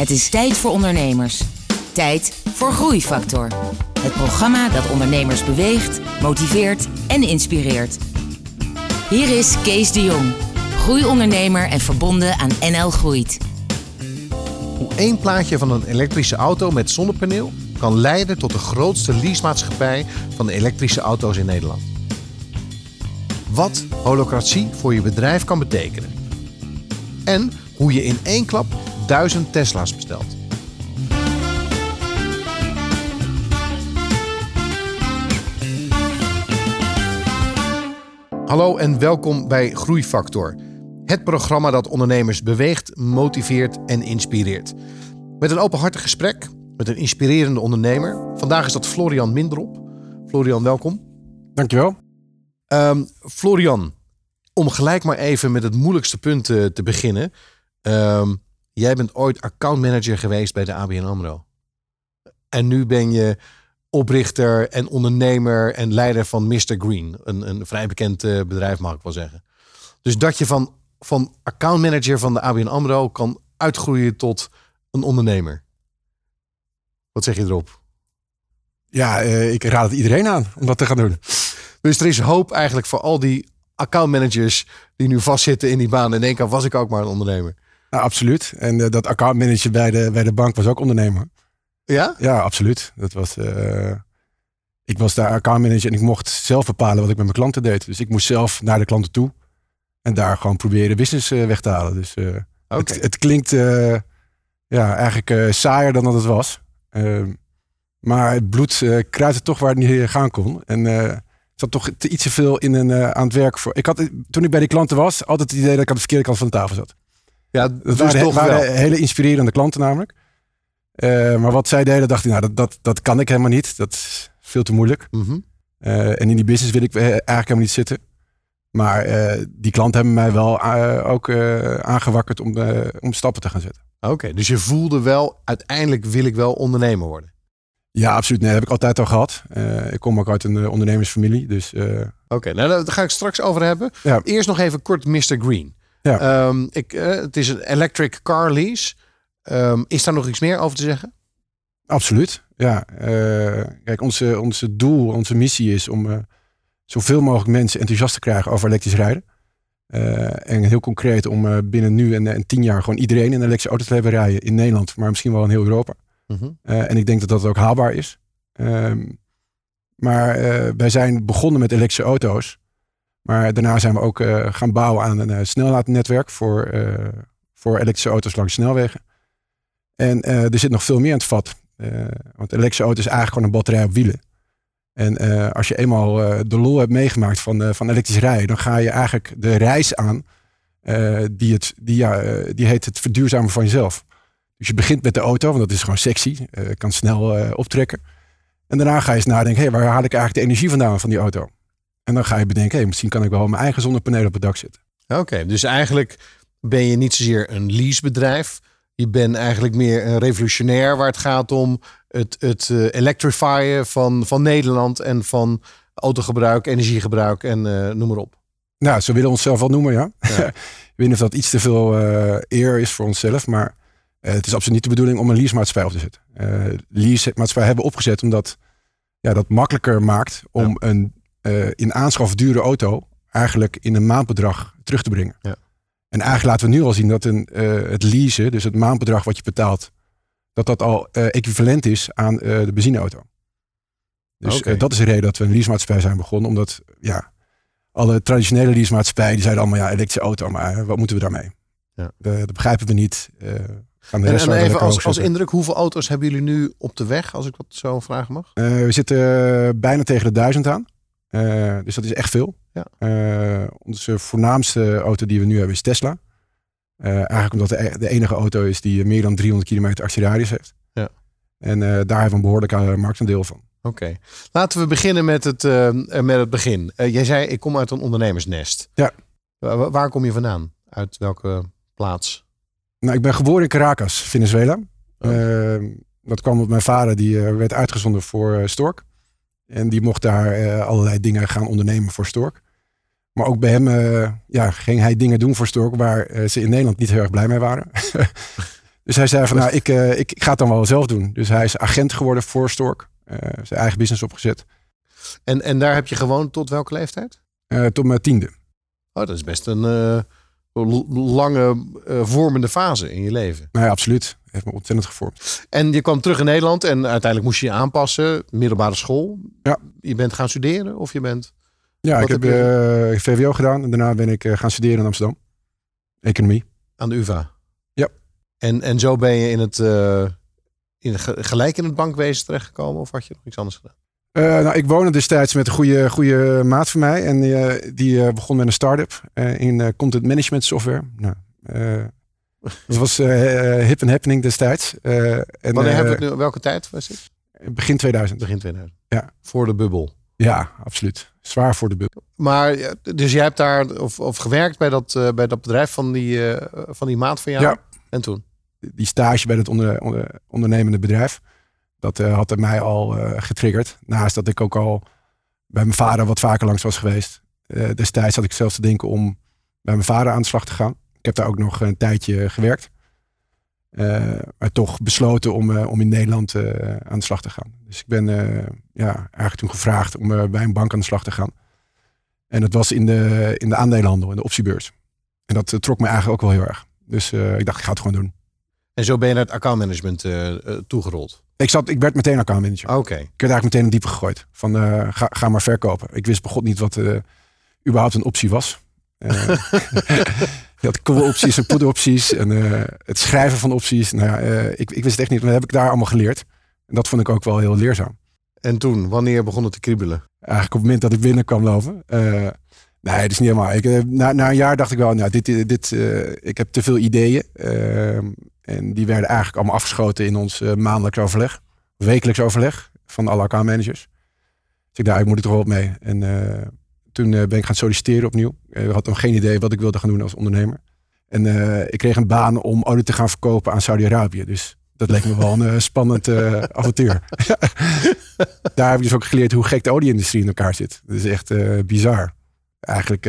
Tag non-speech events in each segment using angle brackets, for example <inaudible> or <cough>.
Het is tijd voor ondernemers. Tijd voor Groeifactor. Het programma dat ondernemers beweegt, motiveert en inspireert. Hier is Kees de Jong, groeiondernemer en verbonden aan NL Groeit. Hoe één plaatje van een elektrische auto met zonnepaneel kan leiden tot de grootste leasemaatschappij van elektrische auto's in Nederland. Wat holocratie voor je bedrijf kan betekenen. En hoe je in één klap duizend Tesla's bestelt. Hallo en welkom bij Groeifactor. Het programma dat ondernemers beweegt, motiveert en inspireert. Met een openhartig gesprek met een inspirerende ondernemer. Vandaag is dat Florian Mindrop. Florian, welkom. Dankjewel. Um, Florian, om gelijk maar even met het moeilijkste punt te, te beginnen. Um, jij bent ooit accountmanager geweest bij de ABN AMRO. En nu ben je oprichter en ondernemer en leider van Mr. Green. Een, een vrij bekend uh, bedrijf, mag ik wel zeggen. Dus dat je van, van accountmanager van de ABN AMRO kan uitgroeien tot een ondernemer. Wat zeg je erop? Ja, uh, ik raad het iedereen aan om dat te gaan doen. Dus er is hoop eigenlijk voor al die accountmanagers die nu vastzitten in die baan. En denken, was ik ook maar een ondernemer. Nou, absoluut. En uh, dat accountmanager bij de, bij de bank was ook ondernemer. Ja? Ja, absoluut. Dat was, uh, ik was daar accountmanager en ik mocht zelf bepalen wat ik met mijn klanten deed. Dus ik moest zelf naar de klanten toe en daar gewoon proberen business uh, weg te halen. Dus okay. het, het, klinkt ja, eigenlijk saaier dan dat het was. Ehm, maar het bloed kruidde toch waar het niet gaan kon. En zat toch te iets te veel in een, uh, aan het werk voor. Ik had, toen ik bij die klanten was, altijd het idee dat ik aan de verkeerde kant van de tafel zat. Ja, dat waren, toch waren wel. hele inspirerende klanten namelijk. Uh, maar wat zij deden, dacht ik, nou, dat, dat, dat kan ik helemaal niet. Dat is veel te moeilijk. Mm -hmm. uh, en in die business wil ik eigenlijk helemaal niet zitten. Maar die klanten hebben mij wel ook aangewakkerd om, om stappen te gaan zetten. Oké, okay, dus je voelde wel, uiteindelijk wil ik wel ondernemer worden. Ja, absoluut. Nee, dat heb ik altijd al gehad. Uh, ik kom ook uit een uh, ondernemersfamilie. Dus, uh... Oké, okay, nou daar ga ik straks over hebben. Ja. Eerst nog even kort Mr. Green. Ja. Um, ik, het is een electric car lease. Um, is daar nog iets meer over te zeggen? Absoluut. Ja, kijk, onze, onze doel, onze missie is om zoveel mogelijk mensen enthousiast te krijgen over elektrisch rijden. en heel concreet om binnen nu en, en tien jaar gewoon iedereen in een elektrische auto te hebben rijden in Nederland, maar misschien wel in heel Europa. Uh, en ik denk dat dat ook haalbaar is. Um, maar wij zijn begonnen met elektrische auto's. Maar daarna zijn we ook uh, gaan bouwen aan een snelheidsnetwerk voor, voor elektrische auto's langs snelwegen. En er zit nog veel meer in het vat. want elektrische auto is eigenlijk gewoon een batterij op wielen. En als je eenmaal de lol hebt meegemaakt van, van elektrisch rijden, dan ga je eigenlijk de reis aan die, het, die, ja, die heet het verduurzamen van jezelf. Dus je begint met de auto, want dat is gewoon sexy. Uh, kan snel optrekken. En daarna ga je eens nadenken, hey, waar haal ik eigenlijk de energie vandaan van die auto? En dan ga je bedenken, hey, misschien kan ik wel mijn eigen zonnepanelen op het dak zetten. Oké, okay, dus eigenlijk ben je niet zozeer een leasebedrijf. Je bent eigenlijk meer een revolutionair waar het gaat om het, het uh, elektrifyen van, van Nederland en van autogebruik, energiegebruik en noem maar op. Nou, zo willen onszelf wel noemen, ja. ja. <laughs> ik weet niet of dat iets te veel eer is voor onszelf, maar uh, het is absoluut niet de bedoeling om een leasemaatschappij op te zetten. Uh, leasemaatschappij hebben we opgezet omdat ja, dat makkelijker maakt om ja. een uh, in aanschaf dure auto eigenlijk in een maandbedrag terug te brengen. Ja. En eigenlijk laten we nu al zien dat een, het leasen, dus het maandbedrag wat je betaalt, dat dat al equivalent is aan de benzineauto. Dus okay. dat is de reden dat we een leasemaatschappij zijn begonnen. Omdat ja, alle traditionele leasemaatschappijen die zeiden allemaal ja, elektrische auto, maar wat moeten we daarmee? Ja. dat begrijpen we niet. En, en even als, als indruk, hoeveel auto's hebben jullie nu op de weg, als ik dat zo vragen mag? Uh, we zitten bijna tegen de duizend aan. Uh, dus dat is echt veel. Ja. onze voornaamste auto die we nu hebben is Tesla. eigenlijk omdat de, de, enige auto is die meer dan 300 kilometer actieradius heeft. Ja. En daar hebben we een behoorlijk marktaandeel van. Oké. Okay. Laten we beginnen met het, met het begin. jij zei, ik kom uit een ondernemersnest. Ja. waar kom je vandaan? Uit welke plaats? Nou, ik ben geboren in Caracas, Venezuela. Oh. Dat kwam omdat mijn vader die werd uitgezonden voor Stork. En die mocht daar eh, allerlei dingen gaan ondernemen voor Stork. Maar ook bij hem ja, ging hij dingen doen voor Stork waar ze in Nederland niet heel erg blij mee waren. <laughs> Dus hij zei van, nou, ik, eh, ik, ik ga het dan wel zelf doen. Dus hij is agent geworden voor Stork. Eh, zijn eigen business opgezet. En, en daar heb je gewoond tot welke leeftijd? Eh, tot mijn tiende. Oh, dat is best een eh, lange eh, vormende fase in je leven. Nou ja, absoluut. Heeft me ontzettend gevormd. En je kwam terug in Nederland en uiteindelijk moest je je aanpassen. Middelbare school. Ja. Je bent gaan studeren of je bent... Ja, Wat ik heb heb je- eh, VWO gedaan. En daarna ben ik eh, gaan studeren in Amsterdam. Economie. Aan de UvA? Ja. En, en zo ben je in het, in, ge- gelijk in het bankwezen terechtgekomen? Of had je nog iets anders gedaan? Eh, nou, ik woonde destijds met een goede, goede maat van mij. En eh, die eh, begon met een start-up eh, in eh, content management software. Nou, eh, dat was hip en happening destijds. Eh, en, Wanneer eh, hebben we het nu? Welke tijd was het? Begin 2000. Begin 2000. Ja. Voor de bubbel. Ja, absoluut. Zwaar voor de bubbel. Maar ja, dus jij hebt daar of, of gewerkt bij dat, eh, bij dat bedrijf van die, eh, van die maat van jou? Ja. En toen? Die stage bij het onder, onder- ondernemende bedrijf. Dat eh, had mij al eh, getriggerd. Naast dat ik ook al bij mijn vader wat vaker langs was geweest. Eh, destijds had ik zelfs te denken om bij mijn vader aan de slag te gaan. Ik heb daar ook nog een tijdje gewerkt. Maar toch besloten om, om in Nederland aan de slag te gaan. Dus ik ben ja, eigenlijk toen gevraagd om bij een bank aan de slag te gaan. En dat was in de, in de aandelenhandel, in de optiebeurs. En dat trok me eigenlijk ook wel heel erg. Dus ik dacht, ik ga het gewoon doen. En zo ben je naar het accountmanagement toegerold? Ik, zat, ik werd meteen accountmanager. Oké. Ik werd eigenlijk meteen in diepe gegooid. Van eh, ga, ga maar verkopen. Ik wist begot niet wat eh, überhaupt een optie was. Eh, <laughs> je had koolopties en poederopties. En het schrijven van opties. Nou ja, ik, ik wist het echt niet. Maar dat heb ik daar allemaal geleerd. En dat vond ik ook wel heel leerzaam. En toen, wanneer begon het te kriebelen? Eigenlijk op het moment dat ik binnen kwam lopen. Nee, dat is niet helemaal. Ik, na, na een jaar dacht ik wel, nou, dit, dit, ik heb te veel ideeën. En die werden eigenlijk allemaal afgeschoten in ons eh, maandelijks overleg. Wekelijks overleg van alle accountmanagers. Dus ik dacht, ik moet er toch wel op mee. En eh, toen eh, ben ik gaan solliciteren opnieuw. Ik had nog geen idee wat ik wilde gaan doen als ondernemer. En ik kreeg een baan om olie te gaan verkopen aan Saudi-Arabië. Dus dat leek me wel een spannend avontuur. <laughs> Daar heb ik dus ook geleerd hoe gek de olieindustrie in elkaar zit. Dat is echt bizar. Eigenlijk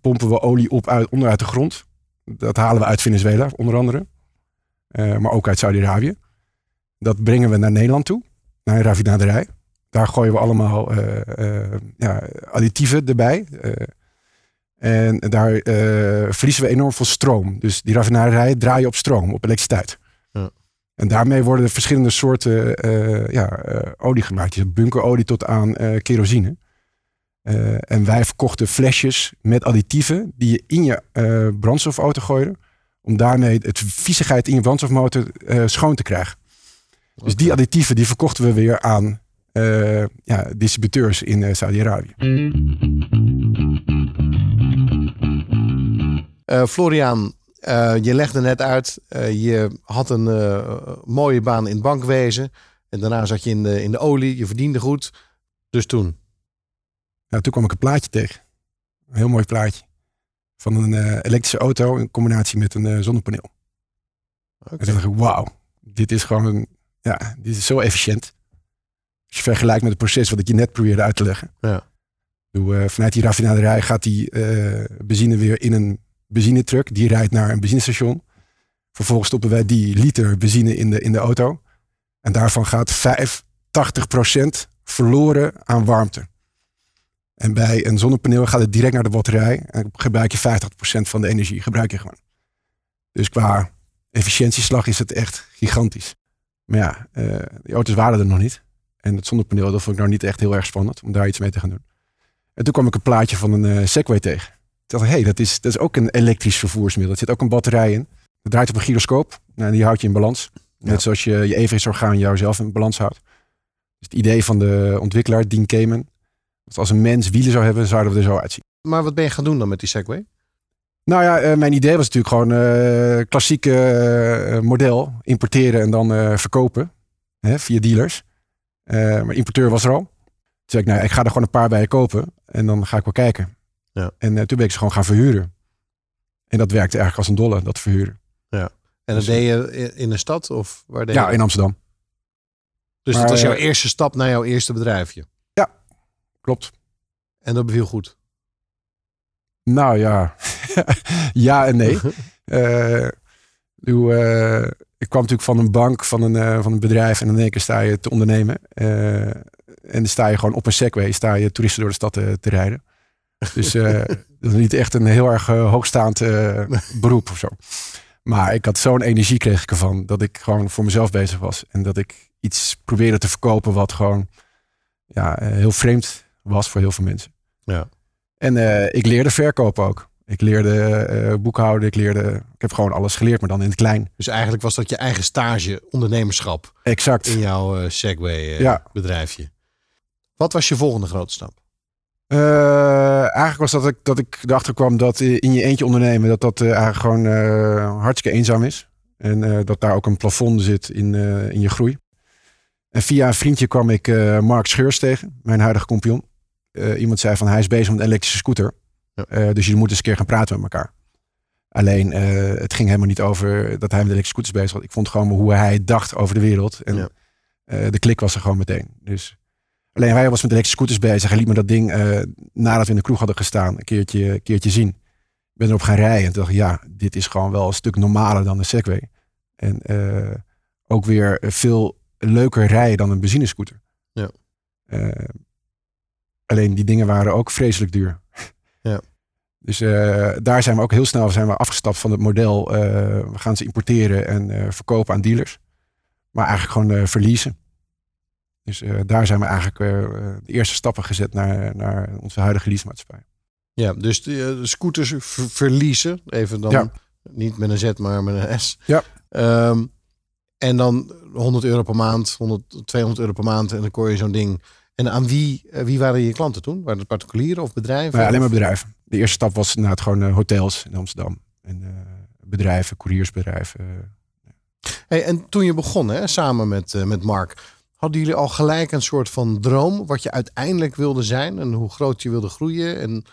pompen we olie op uit, onderuit de grond. Dat halen we uit Venezuela, onder andere. Eh, maar ook uit Saudi-Arabië. Dat brengen we naar Nederland toe, naar een raffinaderij. Daar gooien we allemaal eh, eh, ja, additieven erbij. En daar verliezen we enorm veel stroom. Dus die raffinaderijen draaien op stroom, op elektriciteit. Ja. En daarmee worden er verschillende soorten ja, olie gemaakt. Je hebt bunkerolie tot aan kerosine. En wij verkochten flesjes met additieven die je in je eh, brandstofauto gooide. Om daarmee het viezigheid in je brandstofmotor eh, schoon te krijgen. Dus die additieven die verkochten we weer aan eh, ja, distributeurs in eh, Saudi-Arabië. Florian, je legde net uit, je had een mooie baan in het bankwezen. En daarna zat je in de, in de olie, je verdiende goed. Dus toen? Nou, toen kwam ik een plaatje tegen. Een heel mooi plaatje. Van een eh, elektrische auto in combinatie met een eh, zonnepaneel. Oké. En toen dacht ik, wauw, dit is gewoon, ja, dit is zo efficiënt. Als je vergelijkt met het proces wat ik je net probeerde uit te leggen. Ja. Eh, vanuit die raffinaderij gaat die benzine weer in een benzinetruck. Die rijdt naar een benzinestation. Vervolgens stoppen wij die liter benzine in de, in de auto. En daarvan gaat 85% verloren aan warmte. En bij een zonnepaneel gaat het direct naar de batterij. En gebruik je 50% van de energie. Gebruik je gewoon. Dus qua efficiëntieslag is het echt gigantisch. Maar ja, eh die auto's waren er nog niet. En het zonnepaneel, dat vond ik nou niet echt heel erg spannend om daar iets mee te gaan doen. En toen kwam ik een plaatje van een eh, Segway tegen. Ik dacht, hé, hey, dat, is, dat is ook een elektrisch vervoersmiddel. Er zit ook een batterij in. Het draait op een gyroscoop. Nou, die houdt je in balans. Net Ja. zoals je je evenwichtsorgaan jouzelf in balans houdt. Dus het idee van de ontwikkelaar, Dean Kamen. Als een mens wielen zou hebben, zouden we er zo uitzien. Maar wat ben je gaan doen dan met die Segway? Nou ja, eh, mijn idee was natuurlijk gewoon eh klassieke eh, model. Importeren en dan verkopen. Hè, via dealers. Maar importeur was er al. Toen zei ik, nou, ik ga er gewoon een paar bij kopen. En dan ga ik wel kijken. Ja. En toen ben ik ze gewoon gaan verhuren. En dat werkte eigenlijk als een dolle, dat verhuren. En dat Dus- deed je in- een stad of waar deed Ja, je? in Amsterdam. Dus maar, dat was jouw eerste stap naar jouw eerste bedrijfje. Klopt. En dat beviel goed. Nou ja, <laughs> ja en nee. <laughs> Eh, ik kwam natuurlijk van een bank, van een, eh, van een bedrijf. En in één keer sta je te ondernemen. En dan sta je gewoon op een segway, sta je toeristen door de stad te, te rijden. Dus <laughs> dat is niet echt een heel erg hoogstaand beroep of zo. Maar ik had zo'n energie kreeg ik ervan. Dat ik gewoon voor mezelf bezig was. En dat ik iets probeerde te verkopen wat gewoon ja, heel vreemd was voor heel veel mensen. Ja. En eh, ik leerde verkopen ook. Ik leerde eh, boekhouden. Ik leerde. Ik heb gewoon alles geleerd, maar dan in het klein. Dus eigenlijk was dat je eigen stage ondernemerschap Exact. in jouw eh, Segway Ja. bedrijfje. Wat was je volgende grote stap? Eigenlijk was dat ik, dat ik erachter kwam dat in je eentje ondernemen, dat dat eigenlijk gewoon hartstikke eenzaam is. En dat daar ook een plafond zit in, in je groei. En via een vriendje kwam ik Mark Scheurs tegen, mijn huidige compagnon. Eh, iemand zei van hij is bezig met een elektrische scooter. Ja. Eh, dus je moet eens een keer gaan praten met elkaar. Alleen eh, het ging helemaal niet over dat hij met elektrische scooters bezig was. Ik vond gewoon hoe hij dacht over de wereld. En Ja. de klik was er gewoon meteen. Dus Alleen hij was met elektrische scooters bezig. Hij liet me dat ding, nadat we in de kroeg hadden gestaan, een keertje, een keertje zien. Ik ben erop gaan rijden en toen dacht ik, ja, dit is gewoon wel een stuk normaler dan de Segway. En ook weer veel leuker rijden dan een benzinescooter. Ja. Alleen die dingen waren ook vreselijk duur. Ja. <laughs> Dus eh, daar zijn we ook heel snel zijn we afgestapt van het model. eh, we gaan ze importeren en eh, verkopen aan dealers. Maar eigenlijk gewoon verliezen. Dus daar zijn we eigenlijk de eerste stappen gezet naar, naar onze huidige leasemaatschappij. Ja, dus de, scooters ver- verliezen. Even dan Ja. niet met een Z, maar met een S. Ja. Ehm, en dan 100 euro per maand, 100, 200 euro per maand. En dan kon je zo'n ding. En aan wie, eh, wie waren je klanten toen? Waren het particulieren of bedrijven? Ja, alleen maar bedrijven. De eerste stap was inderdaad gewoon eh, hotels in Amsterdam. En eh, bedrijven, couriersbedrijven. Hey, en toen je begon, hè, samen met, eh, met Mark, hadden jullie al gelijk een soort van droom wat je uiteindelijk wilde zijn en hoe groot je wilde groeien? En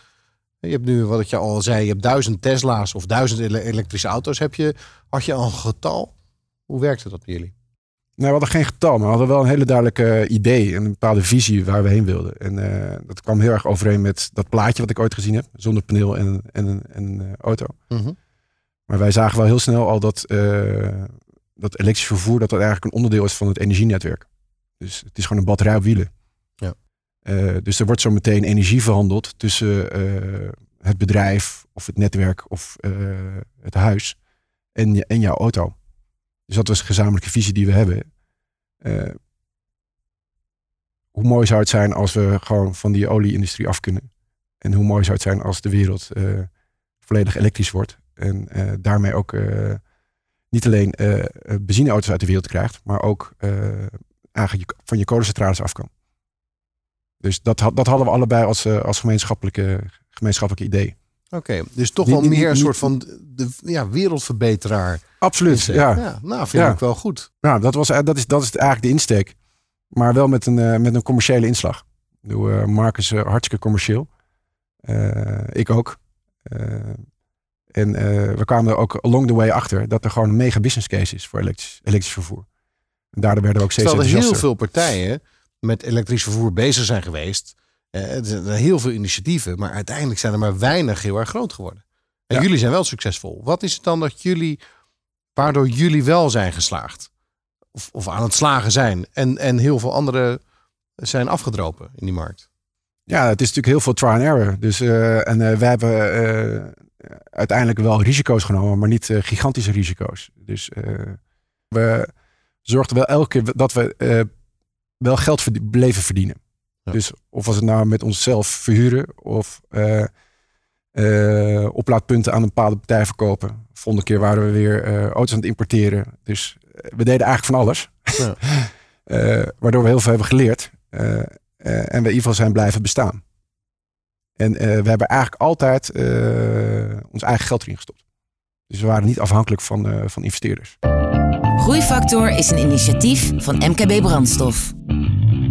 je hebt nu, wat je al zei, je hebt duizend Tesla's of duizend ele- elektrische auto's. Heb je, had je al een getal? Hoe werkte dat bij jullie? Nee, we hadden geen getal, maar we hadden wel een hele duidelijke idee en een bepaalde visie waar we heen wilden. En eh, dat kwam heel erg overeen met dat plaatje wat ik ooit gezien heb, zonder paneel en, en, en, eh, auto. Maar wij zagen wel heel snel al dat, eh, dat elektrisch vervoer dat dat eigenlijk een onderdeel is van het energienetwerk. Dus het is gewoon een batterij op wielen. Ja. Dus er wordt zo meteen energie verhandeld tussen het bedrijf of het netwerk of het huis en, en jouw auto. Dus dat was een gezamenlijke visie die we hebben. Eh, hoe mooi zou het zijn als we gewoon van die olieindustrie af kunnen? En hoe mooi zou het zijn als de wereld eh, volledig elektrisch wordt? En eh, daarmee ook niet alleen benzineauto's uit de wereld krijgt, maar ook van je kolencentrales af kan. Dus dat, dat hadden we allebei als, als gemeenschappelijke, gemeenschappelijke idee. Oké, dus toch wel niet- meer een soort van de, ja, wereldverbeteraar. Absoluut, ja. ja. Nou, vind Ja. ik wel goed. Nou, dat, was, dat, is, dat is eigenlijk de insteek. Maar wel met een, eh, met een commerciële inslag. Ik bedoel, eh, Mark is eh, hartstikke commercieel. Eh, ik ook. Eh, en eh, we kwamen er ook along the way achter dat er gewoon een mega business case is voor elektrisch, elektrisch vervoer. En daardoor werden we ook steeds Terwijl er heel veel partijen met elektrisch vervoer bezig zijn geweest. Eh, er zijn heel veel initiatieven, maar uiteindelijk zijn er maar weinig heel erg groot geworden. En Ja. jullie zijn wel succesvol. Wat is het dan dat jullie, waardoor jullie wel zijn geslaagd? Of, of aan het slagen zijn. En, en heel veel anderen zijn afgedropen in die markt. Ja, het is natuurlijk heel veel trial and error. Dus, eh, en eh, wij hebben uiteindelijk wel risico's genomen, maar niet gigantische risico's. Dus we zorgden wel elke keer dat we wel geld verd- bleven verdienen. Ja. Dus of was het nou met onszelf verhuren of eh, eh, oplaadpunten aan een bepaalde partij verkopen. Volgende keer waren we weer eh, auto's aan het importeren. Dus we deden eigenlijk van alles. Ja. <laughs> Eh, waardoor we heel veel hebben geleerd. Eh, eh, en we in ieder geval zijn blijven bestaan. En eh, we hebben eigenlijk altijd eh, ons eigen geld erin gestopt. Dus we waren niet afhankelijk van, eh, van investeerders. Groeifactor is een initiatief van MKB Brandstof.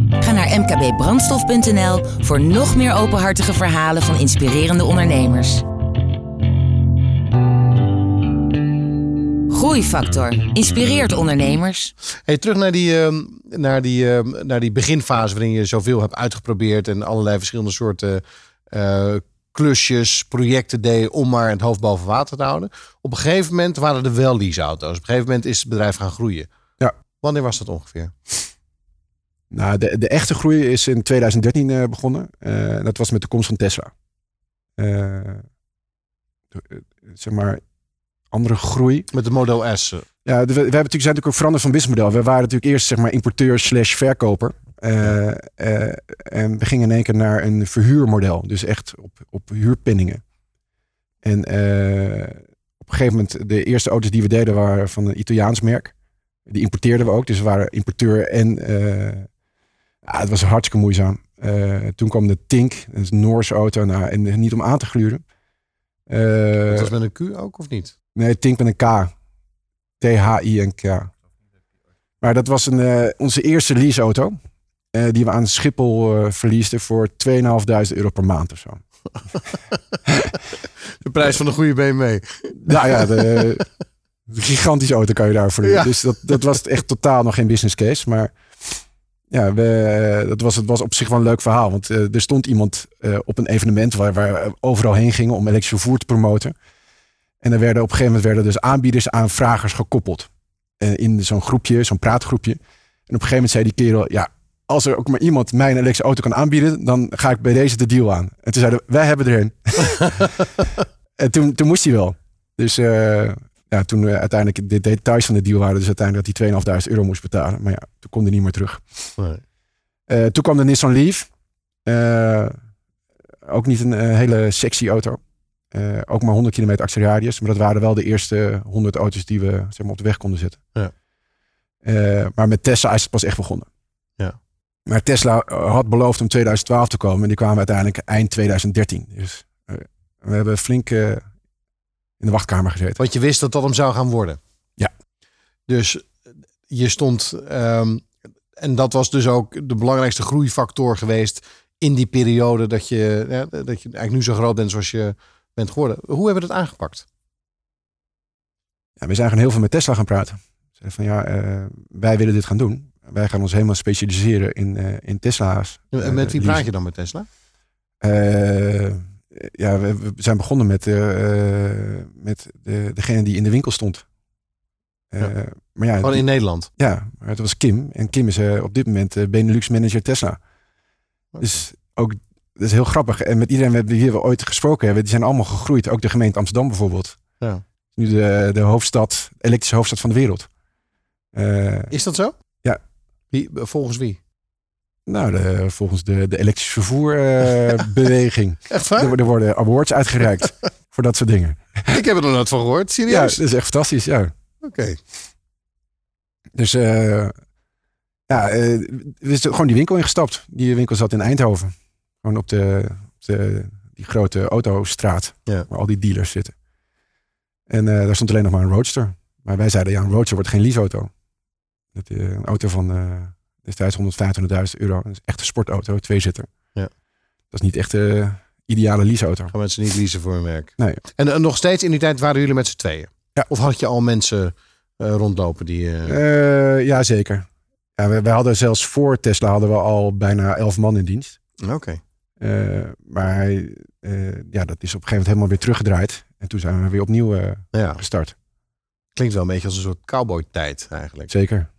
Ga naar mkbbrandstof.nl voor nog meer openhartige verhalen van inspirerende ondernemers. Groeifactor inspireert ondernemers. Hey, terug naar die, ehm, naar, die, ehm, naar die beginfase waarin je zoveel hebt uitgeprobeerd en allerlei verschillende soorten eh, klusjes, projecten deed om maar het hoofd boven water te houden. Op een gegeven moment waren er wel leaseauto's. Op een gegeven moment is het bedrijf gaan groeien. Ja. Wanneer was dat ongeveer? Nou, de, de echte groei is in 2013 eh, begonnen. Eh, dat was met de komst van Tesla. Eh, zeg maar, andere groei. Met de Model S. Ja, de- we, we hebben natuurlijk, zijn natuurlijk ook veranderd van businessmodel. We waren natuurlijk eerst zeg maar importeur slash verkoper. En we gingen in één keer naar een verhuurmodel. Dus echt op, op huurpenningen. En op een gegeven moment, de eerste auto's die we deden waren van een Italiaans merk. Die importeerden we ook. Dus we waren importeur en eh, ja, het was hartstikke moeizaam. Eh, toen kwam de Tink, dat is een Noorse auto. Nou, en niet om aan te gluren. Eh, dat was met een Q ook of niet? Nee, Tink met een K. T-H-I-N-K. Maar dat was een, eh, onze eerste leaseauto. eh die we aan Schiphol eh verliesten voor 2.500 euro per maand of zo. <laughs> De prijs van een goede BMW. Nou ja, de, de gigantische auto kan je daarvoor Ja. Dus dat, dat was echt totaal nog geen business case. Maar ja, we, dat was, het was op zich wel een leuk verhaal. Want eh, er stond iemand eh, op een evenement waar, waar we overal heen gingen om elektrisch vervoer te promoten. En er werden op een gegeven moment werden dus aanbieders aan vragers gekoppeld. Eh, in zo'n groepje, zo'n praatgroepje. En op een gegeven moment zei die kerel, ja, als er ook maar iemand mij een elektrische auto kan aanbieden, dan ga ik bij deze de deal aan. En toen zeiden wij hebben er een. <laughs> en toen, toen moest hij wel. Dus eh, ja, toen eh, uiteindelijk de details van de deal waren dus uiteindelijk dat hij 2.500 euro moest betalen. Maar ja, toen kon hij niet meer terug. Nee. Eh, toen kwam de Nissan Leaf. Eh, ook niet een hele sexy auto. Ook maar 100 kilometer actieradius. Maar dat waren wel de eerste 100 auto's die we zeg maar, op de weg konden zetten. Ja. Maar met Tesla is het pas echt begonnen. Ja. Maar Tesla had beloofd om 2012 te komen. En die kwamen uiteindelijk eind 2013. Dus we hebben flink in de wachtkamer gezeten. Want je wist dat dat hem zou gaan worden. Ja. Dus je stond, ehm, en dat was dus ook de belangrijkste groeifactor geweest in die periode dat je, ja, dat je eigenlijk nu zo groot bent zoals je bent geworden. Hoe hebben we dat aangepakt? Ja, we zijn gewoon heel veel met Tesla gaan praten. Van ja, eh, wij willen dit gaan doen. Wij gaan ons helemaal specialiseren in, eh, in Tesla's. En met wie Eh, praat je dan met Tesla? Eh, ja, we, we zijn begonnen met, eh, met de, degene die in de winkel stond. Eh, Ja. Maar ja, Gewoon in Nederland. ja, maar het was Kim. En Kim is eh, op dit moment Benelux manager Tesla. Dus ook, dat is heel grappig. En met iedereen met wie we ooit gesproken hebben, die zijn allemaal gegroeid. Ook de gemeente Amsterdam bijvoorbeeld. Ja. Nu de, de hoofdstad, elektrische hoofdstad van de wereld. Is dat zo? Ja. Wie, volgens wie? Nou, de, volgens de, de elektrische vervoerbeweging. <laughs> Echt waar? er, er worden awards uitgereikt <laughs> voor dat soort dingen. Ik heb er nog nooit van gehoord. Ja, Serieus? dat is echt fantastisch, ja. Oké. Dus eh, ja, eh, we zijn gewoon die winkel ingestapt. Die winkel zat in Eindhoven. Gewoon op de, op de die grote autostraat Ja. waar al die dealers zitten. En eh, daar stond alleen nog maar een Roadster. Maar wij zeiden, ja, een Roadster wordt geen leaseauto. Dat, een auto van destijds 125.000 euro. Dat is echt een sportauto, tweezitter. Ja. Dat is niet echt de ideale leaseauto. Gaan mensen niet leasen voor hun werk. Nee. En eh, nog steeds in die tijd waren jullie met z'n tweeën? Ja. Of had je al mensen eh, rondlopen die... eh, Eh ja, zeker. Ja, we, hadden zelfs voor Tesla hadden we al bijna elf man in dienst. Oké. Eh, maar eh, ja, dat is op een gegeven moment helemaal weer teruggedraaid. En toen zijn we weer opnieuw eh, Ja, gestart. klinkt wel een beetje als een soort cowboy-tijd eigenlijk. Zeker.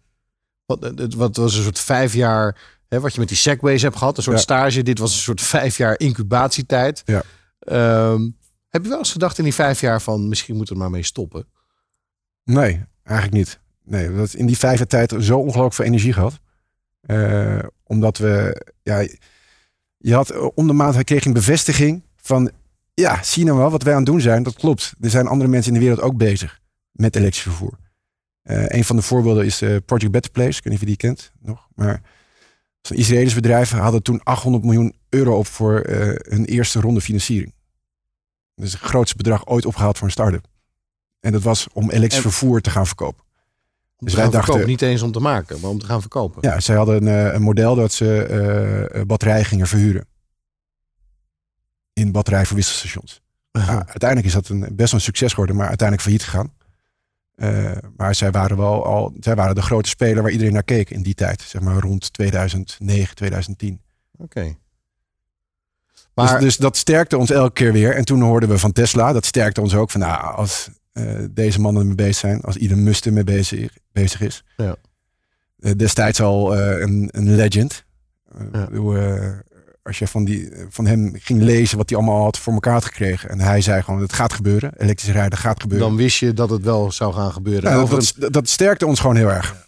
Wat, wat was een soort vijf jaar, hè, wat je met die segways hebt gehad, een soort Ja. stage. Dit was een soort vijf jaar incubatietijd. Ja. Ehm, heb je wel eens gedacht in die vijf jaar van misschien moeten we er maar mee stoppen? Nee, eigenlijk niet. Nee, dat in die vijf jaar tijd zo ongelooflijk veel energie gehad. Eh, omdat we, ja, je had eh, om de maand kreeg je een bevestiging van, ja, zie nou wel wat wij aan het doen zijn? Dat klopt. Er zijn andere mensen in de wereld ook bezig met elektrisch vervoer. Eh, een van de voorbeelden is eh, Project Better Place. Ik weet niet of je die kent nog. Maar zo'n Israëlisch bedrijf hadden toen 800 miljoen euro op voor eh, hun eerste ronde financiering. Dat is het grootste bedrag ooit opgehaald voor een start-up. En dat was om elektrisch vervoer te gaan verkopen. Om Dus wij dachten- verkopen. Niet eens om te maken, maar om te gaan verkopen. Ja, zij hadden een, een model dat ze batterijen gingen verhuren. In batterijverwisselstations. Ja, uiteindelijk is dat een, best wel een succes geworden, maar uiteindelijk failliet gegaan. Eh, maar zij waren wel al, zij waren de grote speler waar iedereen naar keek in die tijd. Zeg maar rond 2009, 2010. Oké. Maar dus, dus dat sterkte ons elke keer weer. En toen hoorden we van Tesla, dat sterkte ons ook van nou, als eh, deze mannen ermee bezig zijn, als Elon Musk ermee bezig, bezig is. Ja. Eh, destijds al een, een legend. Ja. Eh, als je van, die, van hem ging lezen wat hij allemaal had voor elkaar had gekregen. En hij zei gewoon, het gaat gebeuren. Elektrisch rijden gaat gebeuren. dan wist je dat het wel zou gaan gebeuren. Ja, dat, dat, dat sterkte ons gewoon heel erg.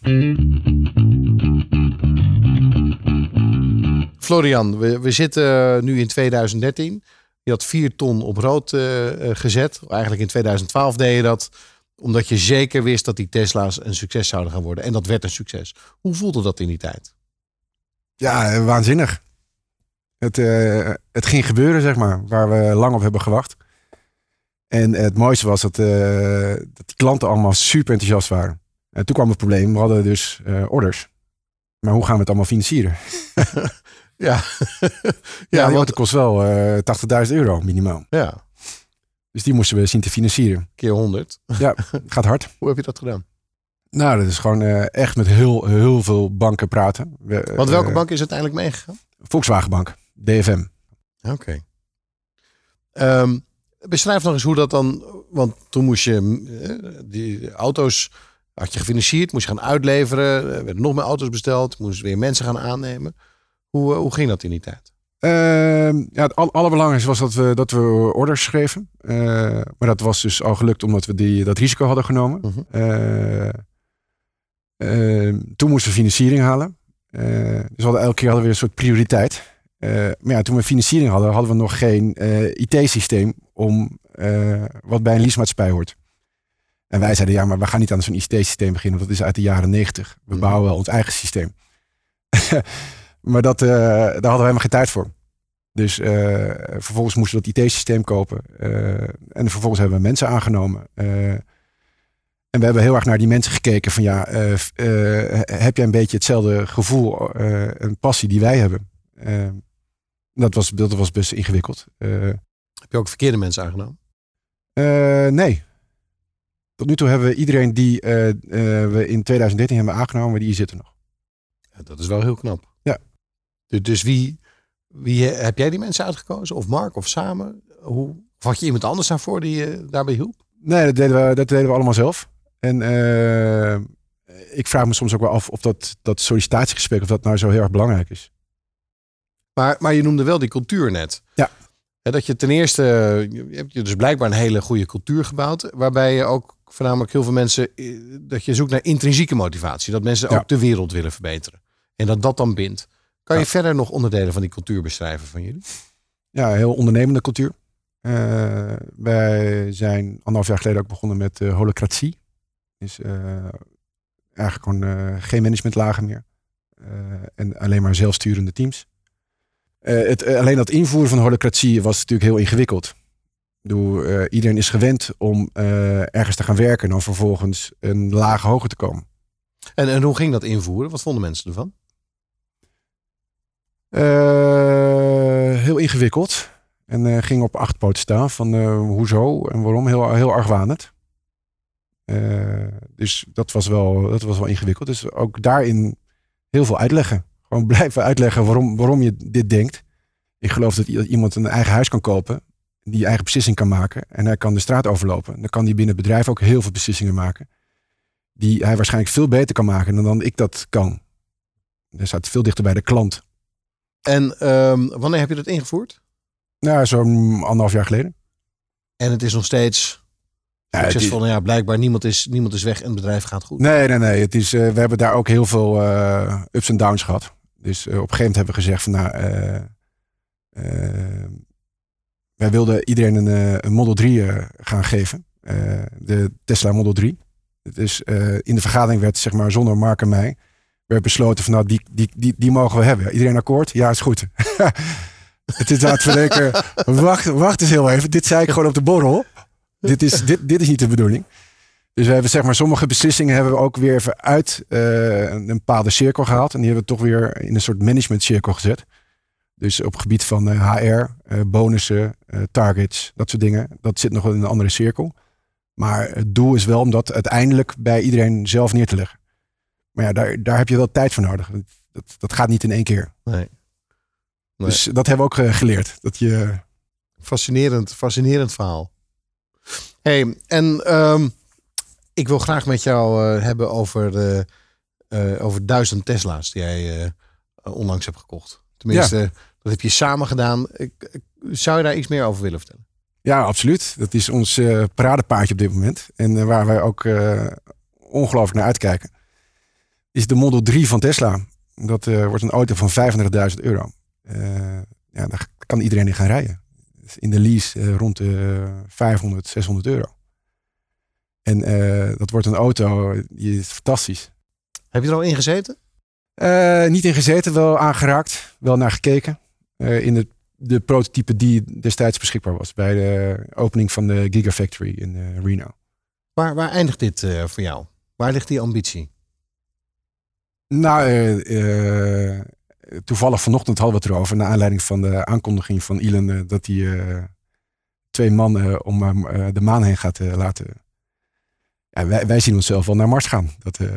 Florian, we, we zitten nu in 2013. Je had vier ton op rood eh, eh, gezet. Eigenlijk in 2012 deed je dat. Omdat je zeker wist dat die Tesla's een succes zouden gaan worden. En dat werd een succes. Hoe voelde dat in die tijd? Ja, eh, waanzinnig. Het, eh, het ging gebeuren, zeg maar, waar we lang op hebben gewacht. En het mooiste was dat, eh, dat die klanten allemaal super enthousiast waren. En toen kwam het probleem, we hadden dus eh, orders. Maar hoe gaan we het allemaal financieren? <laughs> Ja, <laughs> Ja, ja, die want, auto kost wel eh 80.000 euro minimaal. ja, Dus die moesten we zien te financieren. keer 100. Ja, <laughs> gaat hard. Hoe heb je dat gedaan? Nou, dat is gewoon echt met heel, heel veel banken praten. We, Want welke bank is uiteindelijk meegegaan? Volkswagen Bank, DFM. Oké. Ehm, beschrijf nog eens hoe dat dan. Want toen moest je eh, die auto's. Had je gefinancierd, moest je gaan uitleveren. Er werden nog meer auto's besteld. Moest weer mensen gaan aannemen. Hoe, eh, hoe ging dat in die tijd? Ehm, ja, het al- allerbelangrijkste was dat we, dat we orders schreven. Eh, maar dat was dus al gelukt omdat we die, dat risico hadden genomen. Mhm. Eh, ehm, toen moesten we financiering halen. Dus we hadden elke keer hadden we weer een soort prioriteit. Eh, maar ja, toen we financiering hadden, hadden we nog geen eh, IT-systeem om eh, wat bij een leasemaatschappij hoort. En wij zeiden, ja, maar we gaan niet aan zo'n IT-systeem beginnen, want dat is uit de jaren negentig. We Mhm. bouwen wel ons eigen systeem. <laughs> maar dat, daar hadden we helemaal geen tijd voor. Dus vervolgens moesten we dat IT-systeem kopen. en vervolgens hebben we mensen aangenomen. En we hebben heel erg naar die mensen gekeken van ja, heb jij een beetje hetzelfde gevoel en passie die wij hebben? Dat, was, dat was best ingewikkeld. Eh, Heb je ook verkeerde mensen aangenomen? eh, nee. Tot nu toe hebben we iedereen die eh, we in 2013 hebben aangenomen, die zitten nog. Ja, dat is wel heel knap. Ja. Dus, wie, wie heb jij die mensen uitgekozen? Of Mark of samen? Hoe, of had je iemand anders daarvoor die je daarbij hielp? Nee, dat deden we, dat deden we allemaal zelf. En ik vraag me soms ook wel af of dat, dat sollicitatiegesprek, of dat nou zo heel erg belangrijk is. Maar, maar je noemde wel die cultuur net. Ja. Dat je ten eerste, je hebt je dus blijkbaar een hele goede cultuur gebouwd. Waarbij je ook voornamelijk heel veel mensen, eh, dat je zoekt naar intrinsieke motivatie. Dat mensen Ja. ook de wereld willen verbeteren. En dat dat dan bindt. Kan je verder nog onderdelen van die cultuur beschrijven van jullie? Ja, heel ondernemende cultuur. Eh, wij zijn anderhalf jaar geleden ook begonnen met eh holocratie. Dus eigenlijk gewoon geen managementlagen meer. En alleen maar zelfsturende teams. Eh, het, eh, alleen dat invoeren van holocratie was natuurlijk heel ingewikkeld. Eh, iedereen is gewend om ergens te gaan werken en dan vervolgens een laag hoger te komen. En, en hoe ging dat invoeren? Wat vonden mensen ervan? Heel ingewikkeld. En ging op acht poten staan van hoezo en waarom. Heel, heel argwanend. Dus dat was, wel, dat was wel ingewikkeld. Dus ook daarin heel veel uitleggen. Gewoon blijven uitleggen waarom, waarom je dit denkt. Ik geloof dat iemand een eigen huis kan kopen. Die eigen beslissing kan maken. En hij kan de straat overlopen. Dan kan hij binnen het bedrijf ook heel veel beslissingen maken. Die hij waarschijnlijk veel beter kan maken dan, dan ik dat kan. Hij staat veel dichter bij de klant. En ehm, wanneer heb je dat ingevoerd? Nou, zo'n anderhalf jaar geleden. En het is nog steeds Ja, is- succesvol. Ja, blijkbaar niemand is, niemand is weg en het bedrijf gaat goed. nee, nee, nee. Het is, eh, we hebben daar ook heel veel eh, ups en downs gehad. Dus eh, op een gegeven moment hebben we gezegd van nou, eh, eh, wij wilden iedereen een, een Model 3 eh, gaan geven. De Tesla Model 3. Dus in de vergadering werd zeg maar zonder Mark en mij werd besloten van nou die, die, die, die mogen we hebben. Iedereen akkoord? Ja, is goed. <laughs> het is laten wacht, wacht eens heel even. Dit zei ik gewoon op de borrel. Dit is, dit, dit is niet de bedoeling. Dus we hebben zeg maar sommige beslissingen hebben we ook weer even uit eh, een, bepaalde cirkel gehaald. En die hebben we toch weer in een soort management cirkel gezet. Dus op het gebied van eh, HR, eh, bonussen, eh, targets, dat soort dingen. Dat zit nog wel in een andere cirkel. Maar het doel is wel om dat uiteindelijk bij iedereen zelf neer te leggen. Maar ja, daar, daar heb je wel tijd voor nodig. Dat, dat gaat niet in één keer. Nee. Nee. Dus dat hebben we ook geleerd. Dat je, Fascinerend, fascinerend verhaal. hey, en ehm, ik wil graag met jou eh, hebben over, de, eh, over duizend Tesla's die jij eh, onlangs hebt gekocht. Tenminste, dat heb je samen gedaan. Zou je daar iets meer over willen vertellen? ja, absoluut. Dat is ons paradepaardje op dit moment. En waar wij ook ongelooflijk naar uitkijken. Is de Model 3 van Tesla. Dat wordt een auto van 35.000 euro. Ja, daar kan iedereen in gaan rijden. In de lease rond de 500, 600 euro. En eh, dat wordt een auto, die is fantastisch. Heb je er al in gezeten? Eh, niet in gezeten, wel aangeraakt, wel naar gekeken. Eh, in de, de prototype die destijds beschikbaar was bij de opening van de Gigafactory in Reno. Waar, waar eindigt dit voor jou? Waar ligt die ambitie? Nou, toevallig vanochtend hadden we het erover, naar aanleiding van de aankondiging van Elon dat hij twee man eh, om de maan heen gaat laten. Ja, wij, wij zien onszelf wel naar Mars gaan. Dat, eh, <laughs>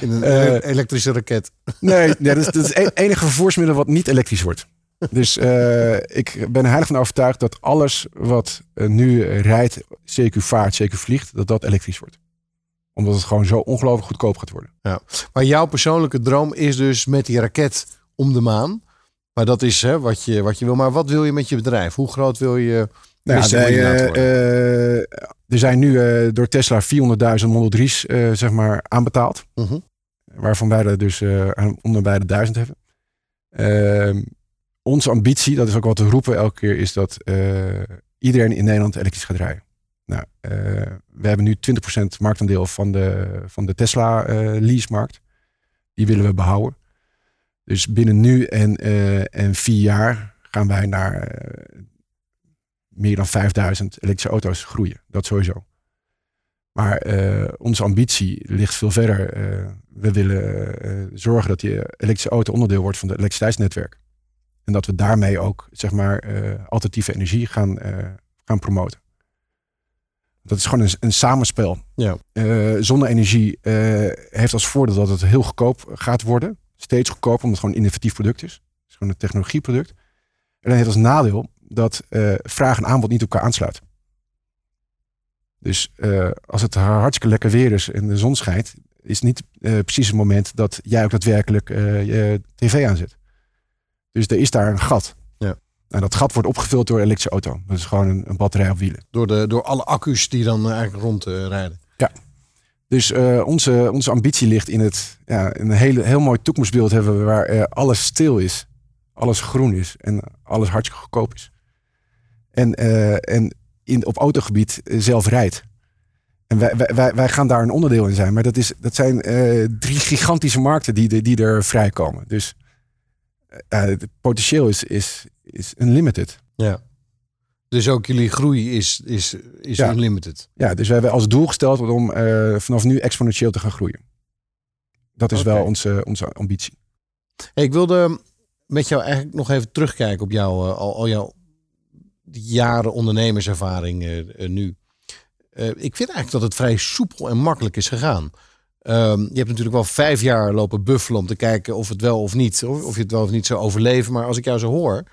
In een Eh, elektrische raket. Nee, nee dat, is, dat is het <laughs> enige vervoersmiddel wat niet elektrisch wordt. Dus eh, ik ben heilig van overtuigd dat alles wat nu rijdt, CQ vaart, CQ vliegt, dat dat elektrisch wordt. Omdat het gewoon zo ongelooflijk goedkoop gaat worden. Maar jouw persoonlijke droom is dus met die raket om de maan. Maar dat is hè, wat, je, wat je wil. Maar wat wil je met je bedrijf? Hoe groot wil je... Nou, ja, Wisselcoördinator de, eh, er zijn nu eh, door Tesla 400.000 Model 3's eh, zeg maar aanbetaald. Mhm. Waarvan wij er dus eh onder bij de duizend hebben. Ehm, onze ambitie, dat is ook wat we roepen elke keer, is dat eh, iedereen in Nederland elektrisch gaat rijden. Nou, eh, we hebben nu 20% marktaandeel van de, van de Tesla eh leasemarkt. Die willen we behouden. Dus binnen nu en, eh, en vier jaar gaan wij naar eh, meer dan 5000 elektrische auto's groeien. Dat sowieso. Maar eh, onze ambitie ligt veel verder. Eh, we willen eh, zorgen dat die elektrische auto onderdeel wordt van het elektriciteitsnetwerk. En dat we daarmee ook zeg maar, alternatieve energie gaan, gaan promoten. Dat is gewoon een, een samenspel. Ja. Zonne-energie heeft als voordeel dat het heel goedkoop gaat worden. Steeds goedkoper, omdat het gewoon een innovatief product is. Het is gewoon een technologieproduct. En dan heeft als nadeel dat eh, vraag en aanbod niet op elkaar aansluiten. Dus eh, als het hartstikke lekker weer is en de zon schijnt, is niet eh, precies het moment dat jij ook daadwerkelijk je tv aanzet. Dus er is daar een gat. Ja. En dat gat wordt opgevuld door een elektrische auto. Dat is gewoon een, een batterij op wielen. Door, de, door alle accu's die dan eigenlijk rondrijden. Dus eh, onze, onze ambitie ligt in het ja, een hele, heel mooi toekomstbeeld hebben we waar alles stil is, alles groen is en alles hartstikke goedkoop is. En, eh, en in, op autogebied eh, zelf rijdt. En wij, wij, wij, gaan daar een onderdeel in zijn. Maar dat, is, dat zijn eh, drie gigantische markten die, die er vrijkomen. Dus het potentieel is, is, is unlimited. Ja. Dus ook jullie groei is, is, is Ja. unlimited. Ja, dus wij hebben als doel gesteld om vanaf nu exponentieel te gaan groeien. Dat is wel onze, onze ambitie. Hey, ik wilde met jou eigenlijk nog even terugkijken op jouw, eh, al, al jouw jaren ondernemerservaring eh, eh, nu. Eh, ik vind eigenlijk dat het vrij soepel en makkelijk is gegaan. Ehm, je hebt natuurlijk wel vijf jaar lopen buffelen om te kijken of het wel of niet, of, of je het wel of niet zou overleven. Maar als ik jou zo hoor,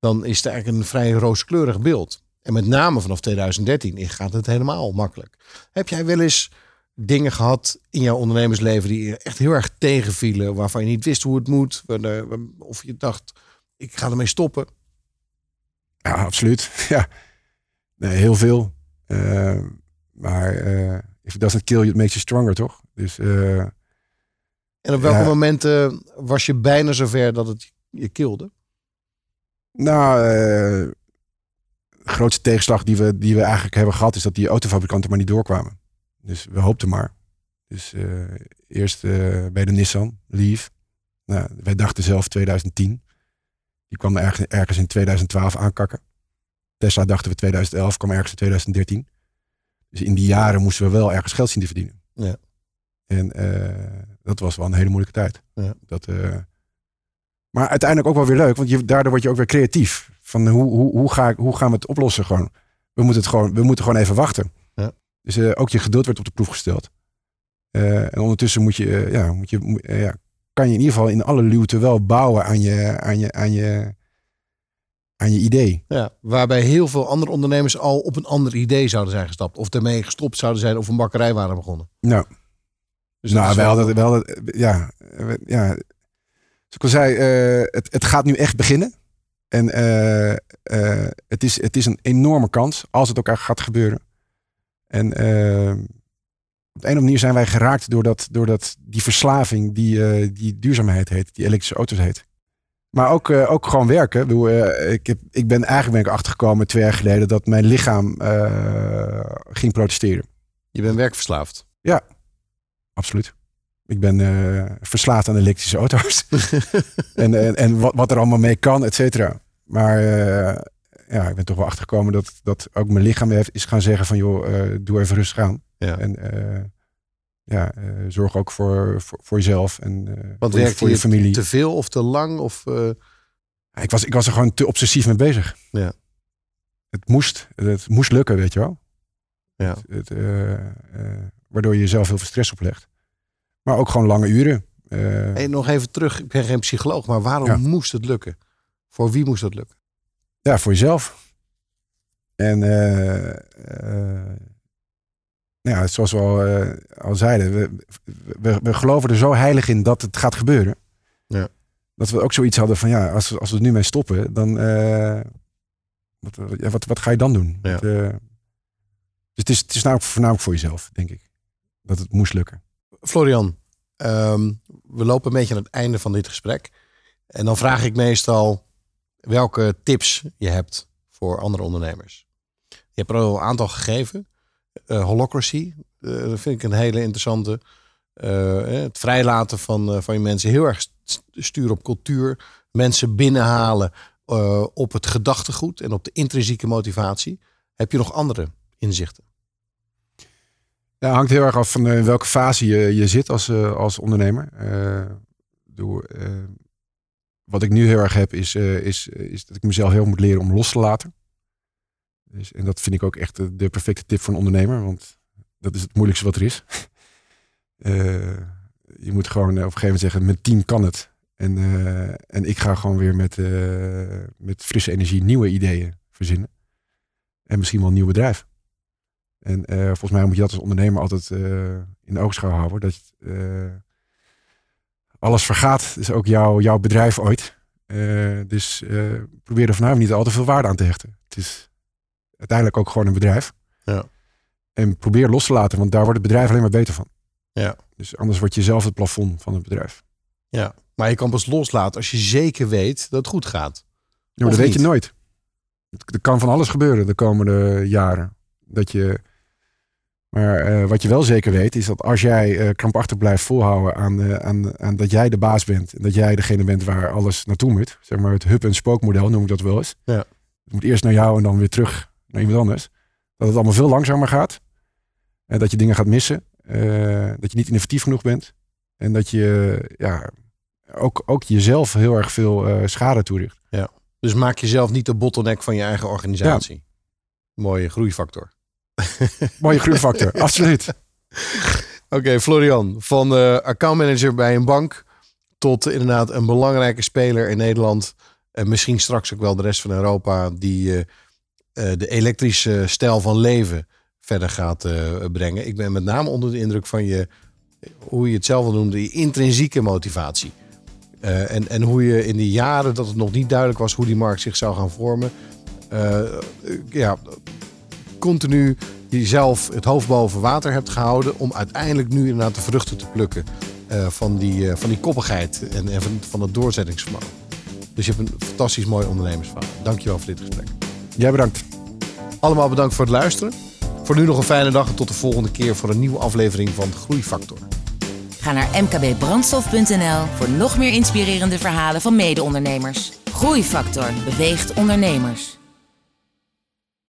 dan is het eigenlijk een vrij rooskleurig beeld. En met name vanaf 2013 gaat het helemaal makkelijk. Heb jij wel eens dingen gehad in jouw ondernemersleven die je echt heel erg tegenvielen, waarvan je niet wist hoe het moet, of je dacht, ik ga ermee stoppen? Ja, absoluut. <laughs> Ja, nee, heel veel. Eh, maar eh if it doesn't kill you, it makes you stronger, toch? Dus eh, En op welke Ja. momenten was je bijna zover dat het je kilde? nou, de grootste tegenslag die we, die we eigenlijk hebben gehad, is dat die autofabrikanten maar niet doorkwamen. Dus we hoopten maar. Dus eerst bij de Nissan, Leaf. Nou, wij dachten zelf 2010. Die kwam ergens, ergens in 2012 aankakken. Tesla dachten we 2011, kwam ergens in 2013. Dus in die jaren moesten we wel ergens geld zien te verdienen. Ja. En eh, dat was wel een hele moeilijke tijd. Ja. Dat, eh, maar uiteindelijk ook wel weer leuk, want je, daardoor word je ook weer creatief. Van hoe, hoe, hoe, ga ik, hoe gaan we het oplossen gewoon? We moeten, het gewoon, we moeten gewoon even wachten. Ja. Dus eh, ook je geduld werd op de proef gesteld. En ondertussen moet je, ja, moet je ja, kan je in ieder geval in alle luwte wel bouwen aan je, aan je, aan je, aan je idee. Ja, waarbij heel veel andere ondernemers al op een ander idee zouden zijn gestapt. Of ermee gestopt zouden zijn of een bakkerij waren begonnen. Nou, Dus nou wij wel- hadden wel, ja, ja. Zoals ik al zei, eh, het, het gaat nu echt beginnen. En eh, eh, het, is, het is een enorme kans als het ook echt gaat gebeuren. En eh, op de een of andere manier zijn wij geraakt door, dat, door dat, die verslaving die, eh, die duurzaamheid heet, die elektrische auto's heet. Maar ook, eh, ook gewoon werken. Ik, bedoel, eh, ik, heb, ik ben eigenlijk ben ik achtergekomen twee jaar geleden dat mijn lichaam ging protesteren. Je bent werkverslaafd. Absoluut. Ik ben verslaafd aan elektrische auto's. <laughs> en en, en wat, wat er allemaal mee kan, et cetera. Maar ja, ik ben toch wel achtergekomen dat, dat ook mijn lichaam heeft, is gaan zeggen van joh, doe even rustig aan. Ja. En eh, ja, eh, zorg ook voor, voor, voor jezelf en eh, je, werkte voor je familie. te veel of te lang? Of, Ik, was, ik was er gewoon te obsessief mee bezig. Ja. Het moest, het moest lukken, weet je wel. Ja. Het, het, waardoor je jezelf heel veel stress oplegt. Maar ook gewoon lange uren. Hey, nog even terug, ik ben geen psycholoog, maar waarom Ja. moest het lukken? Voor wie moest het lukken? Ja, voor jezelf. En ja, zoals we al, eh, al zeiden, we, we, we geloven er zo heilig in dat het gaat gebeuren. Ja. Dat we ook zoiets hadden van ja, als we, als we er nu mee stoppen, dan eh, wat, wat, wat ga je dan doen? Ja. Het, eh, dus het is, het is nou voornamelijk voor jezelf, denk ik. Dat het moest lukken. Florian, ehm, we lopen een beetje aan het einde van dit gesprek. En dan vraag ik meestal welke tips je hebt voor andere ondernemers. Je hebt er al een aantal gegeven. Eh, holocracy, eh, dat vind ik een hele interessante. Eh, het vrijlaten van, van je mensen. Heel erg st- sturen op cultuur. Mensen binnenhalen op het gedachtegoed en op de intrinsieke motivatie. Heb je nog andere inzichten? Ja, hangt heel erg af van in welke fase je, je zit als, als ondernemer. Eh, wat ik nu heel erg heb, is, is, is dat ik mezelf heel moet leren om los te laten. Dus, en dat vind ik ook echt de, perfecte tip voor een ondernemer, want dat is het moeilijkste wat er is. <laughs> Eh, je moet gewoon eh, op een gegeven moment zeggen, mijn team kan het. En, eh, en ik ga gewoon weer met, met frisse energie nieuwe ideeën verzinnen. En misschien wel een nieuw bedrijf. En volgens mij moet je dat als ondernemer altijd in de oogschouw houden. Dat alles vergaat, is ook jouw, jouw bedrijf ooit. Dus probeer er vanavond niet al te veel waarde aan te hechten. Het is uiteindelijk ook gewoon een bedrijf. Ja. En probeer los te laten, want daar wordt het bedrijf alleen maar beter van. Ja. Dus anders word je zelf het plafond van het bedrijf. Ja, maar je kan pas loslaten als je zeker weet dat het goed gaat. Ja, maar dat weet je nooit. Er kan van alles gebeuren de komende jaren. Dat je, maar eh, wat je wel zeker weet, is dat als jij eh, krampachtig blijft volhouden aan, eh, aan, aan dat jij de baas bent. En dat jij degene bent waar alles naartoe moet. Zeg maar het hub- en spookmodel noem ik dat wel eens. Ja. Het moet eerst naar jou en dan weer terug naar iemand anders. Dat het allemaal veel langzamer gaat. En dat je dingen gaat missen. eh, dat je niet innovatief genoeg bent. En dat je ja, ook, ook jezelf heel erg veel eh, schade toericht. Dus maak jezelf niet de bottleneck van je eigen organisatie. Mooie groeifactor. <laughs> Mooie groeifactor, <laughs> absoluut. Oké, Florian, van eh accountmanager bij een bank tot inderdaad een belangrijke speler in Nederland. En misschien straks ook wel de rest van Europa die eh, de elektrische stijl van leven verder gaat eh, brengen. Ik ben met name onder de indruk van je, hoe je het zelf al noemde, je intrinsieke motivatie. Eh, en, en hoe je in die jaren dat het nog niet duidelijk was hoe die markt zich zou gaan vormen. eh, eh, ja, continu jezelf het hoofd boven water hebt gehouden. om uiteindelijk nu inderdaad de vruchten te plukken. eh, van, die, eh, van die koppigheid en, en van, van het doorzettingsvermogen. Dus je hebt een fantastisch mooi ondernemersverhaal. Dankjewel voor dit gesprek. Jij bedankt. Allemaal bedankt voor het luisteren. Voor nu nog een fijne dag en tot de volgende keer voor een nieuwe aflevering van Groeifactor. Ga naar mkbbrandstof.nl voor nog meer inspirerende verhalen van mede-ondernemers. Groeifactor beweegt ondernemers.